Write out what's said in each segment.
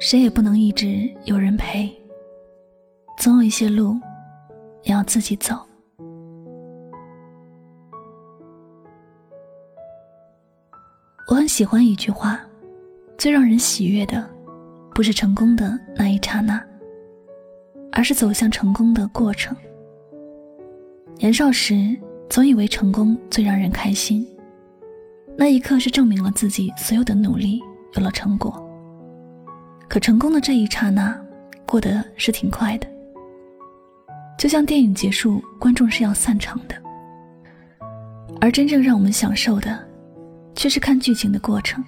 谁也不能一直有人陪，总有一些路也要自己走。我很喜欢一句话：最让人喜悦的，不是成功的那一刹那，而是走向成功的过程。年少时，总以为成功最让人开心，那一刻是证明了自己所有的努力有了成果。可成功的这一刹那，过得是挺快的，就像电影结束，观众是要散场的，而真正让我们享受的，却是看剧情的过程。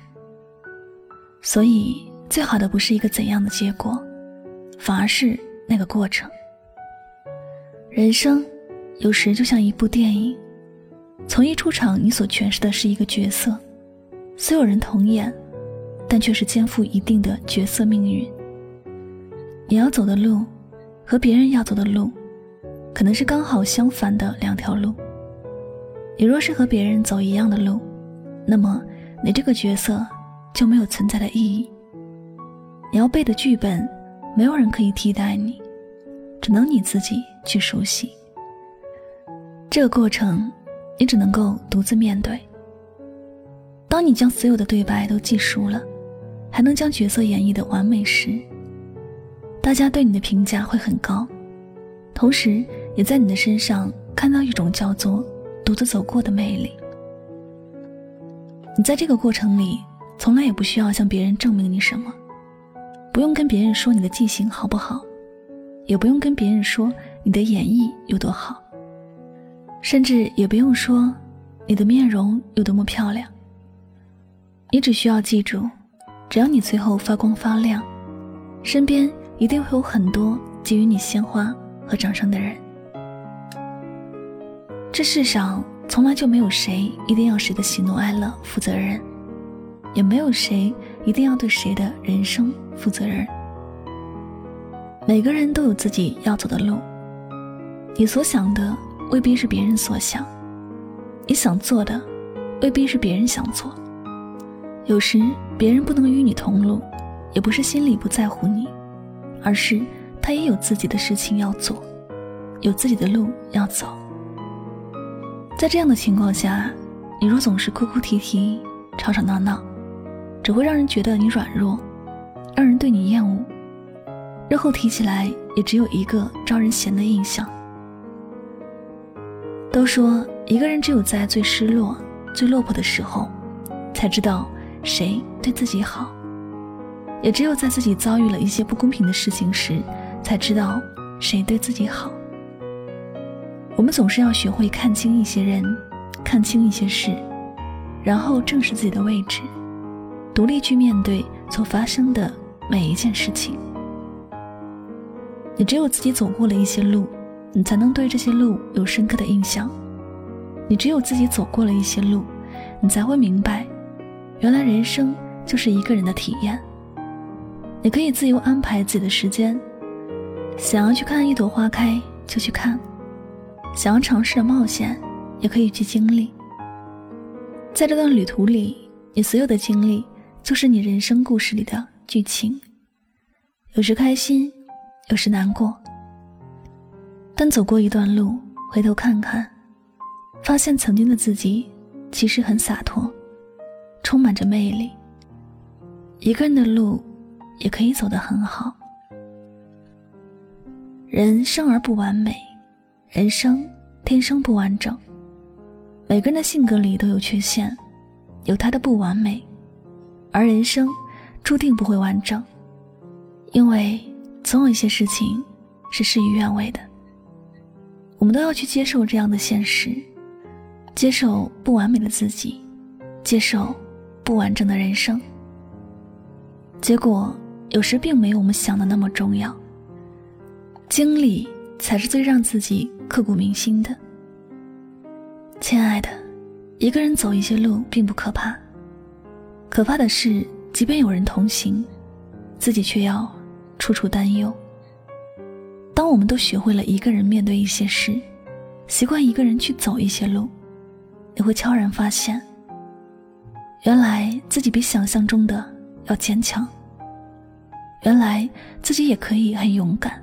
所以，最好的不是一个怎样的结果，反而是那个过程。人生，有时就像一部电影，从一出场，你所诠释的是一个角色，所有人同演。但却是肩负一定的角色命运。你要走的路，和别人要走的路，可能是刚好相反的两条路。你若是和别人走一样的路，那么你这个角色就没有存在的意义。你要背的剧本，没有人可以替代你，只能你自己去熟悉。这个过程，你只能够独自面对。当你将所有的对白都记熟了。还能将角色演绎的完美时，大家对你的评价会很高，同时也在你的身上看到一种叫做独自走过的魅力。你在这个过程里，从来也不需要向别人证明你什么，不用跟别人说你的记性好不好，也不用跟别人说你的演绎有多好，甚至也不用说你的面容有多么漂亮。你只需要记住。只要你最后发光发亮，身边一定会有很多给予你鲜花和掌声的人。这世上从来就没有谁一定要谁的喜怒哀乐负责任，也没有谁一定要对谁的人生负责任。每个人都有自己要走的路，你所想的未必是别人所想，你想做的未必是别人想做。有时别人不能与你同路，也不是心里不在乎你，而是他也有自己的事情要做，有自己的路要走。在这样的情况下，你若总是哭哭啼啼、吵吵闹闹，只会让人觉得你软弱，让人对你厌恶，日后提起来也只有一个招人嫌的印象。都说一个人只有在最失落、最落魄的时候，才知道。谁对自己好，也只有在自己遭遇了一些不公平的事情时，才知道谁对自己好。我们总是要学会看清一些人，看清一些事，然后正视自己的位置，独立去面对所发生的每一件事情。你只有自己走过了一些路，你才能对这些路有深刻的印象。你只有自己走过了一些路，你才会明白。原来人生就是一个人的体验。你可以自由安排自己的时间，想要去看一朵花开就去看，想要尝试的冒险也可以去经历。在这段旅途里，你所有的经历就是你人生故事里的剧情，有时开心，有时难过。但走过一段路，回头看看，发现曾经的自己其实很洒脱。充满着魅力。一个人的路，也可以走得很好。人生而不完美，人生天生不完整。每个人的性格里都有缺陷，有他的不完美，而人生注定不会完整，因为总有一些事情是事与愿违的。我们都要去接受这样的现实，接受不完美的自己，接受。不完整的人生，结果有时并没有我们想的那么重要。经历才是最让自己刻骨铭心的。亲爱的，一个人走一些路并不可怕，可怕的是，即便有人同行，自己却要处处担忧。当我们都学会了一个人面对一些事，习惯一个人去走一些路，你会悄然发现。原来自己比想象中的要坚强。原来自己也可以很勇敢。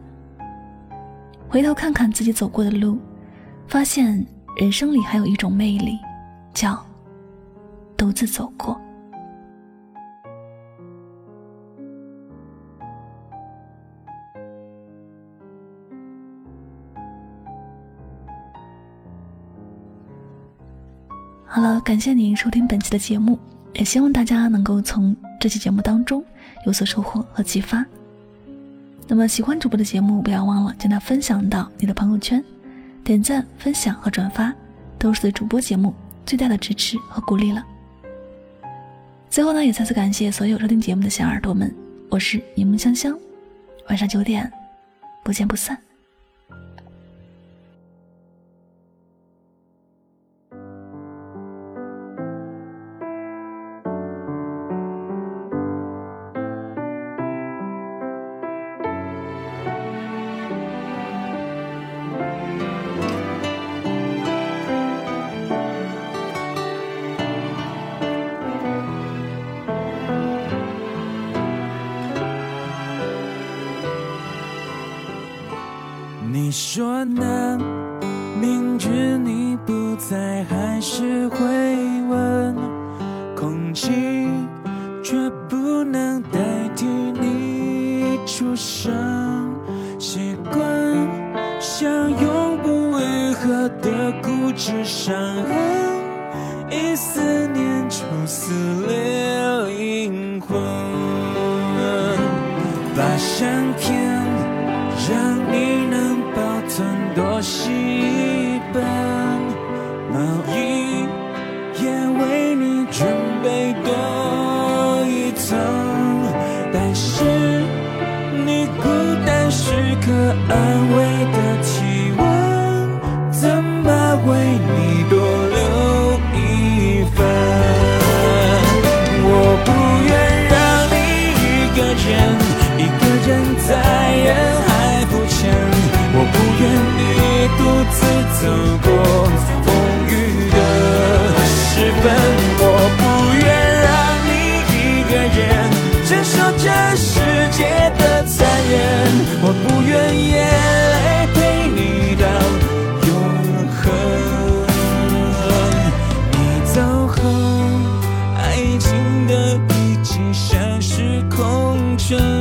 回头看看自己走过的路，发现人生里还有一种魅力，叫独自走过。感谢您收听本期的节目，也希望大家能够从这期节目当中有所收获和启发。那么喜欢主播的节目，不要忘了将它分享到你的朋友圈，点赞、分享和转发都是对主播节目最大的支持和鼓励了。最后呢，也再次感谢所有收听节目的小耳朵们，我是柠檬香香，晚上九点不见不散。说呢？明知你不在，还是会问。空气却不能代替你出声。习惯像永不愈合的固执伤痕，一思念就撕裂灵魂。把相片为你多留一份？我不愿让你一个人。一个人在人海浮沉，我不愿你独自走过空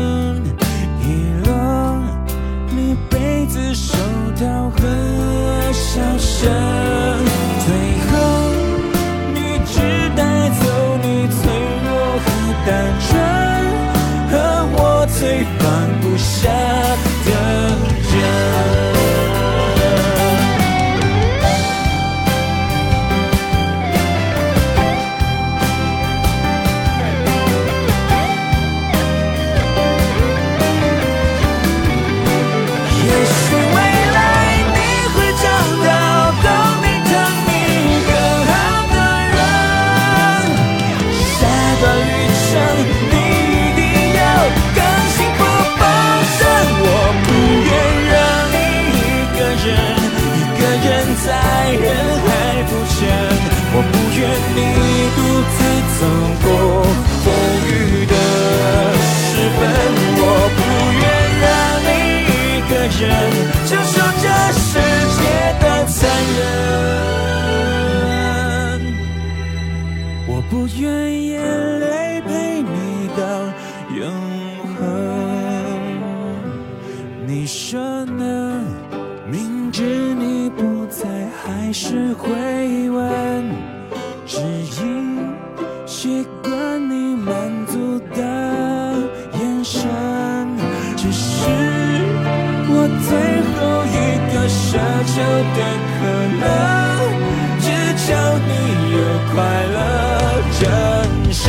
你说呢？明知你不在，还是会问，只因习惯你满足的眼神。只是我最后一个奢求的可能，只求你有快乐。人生，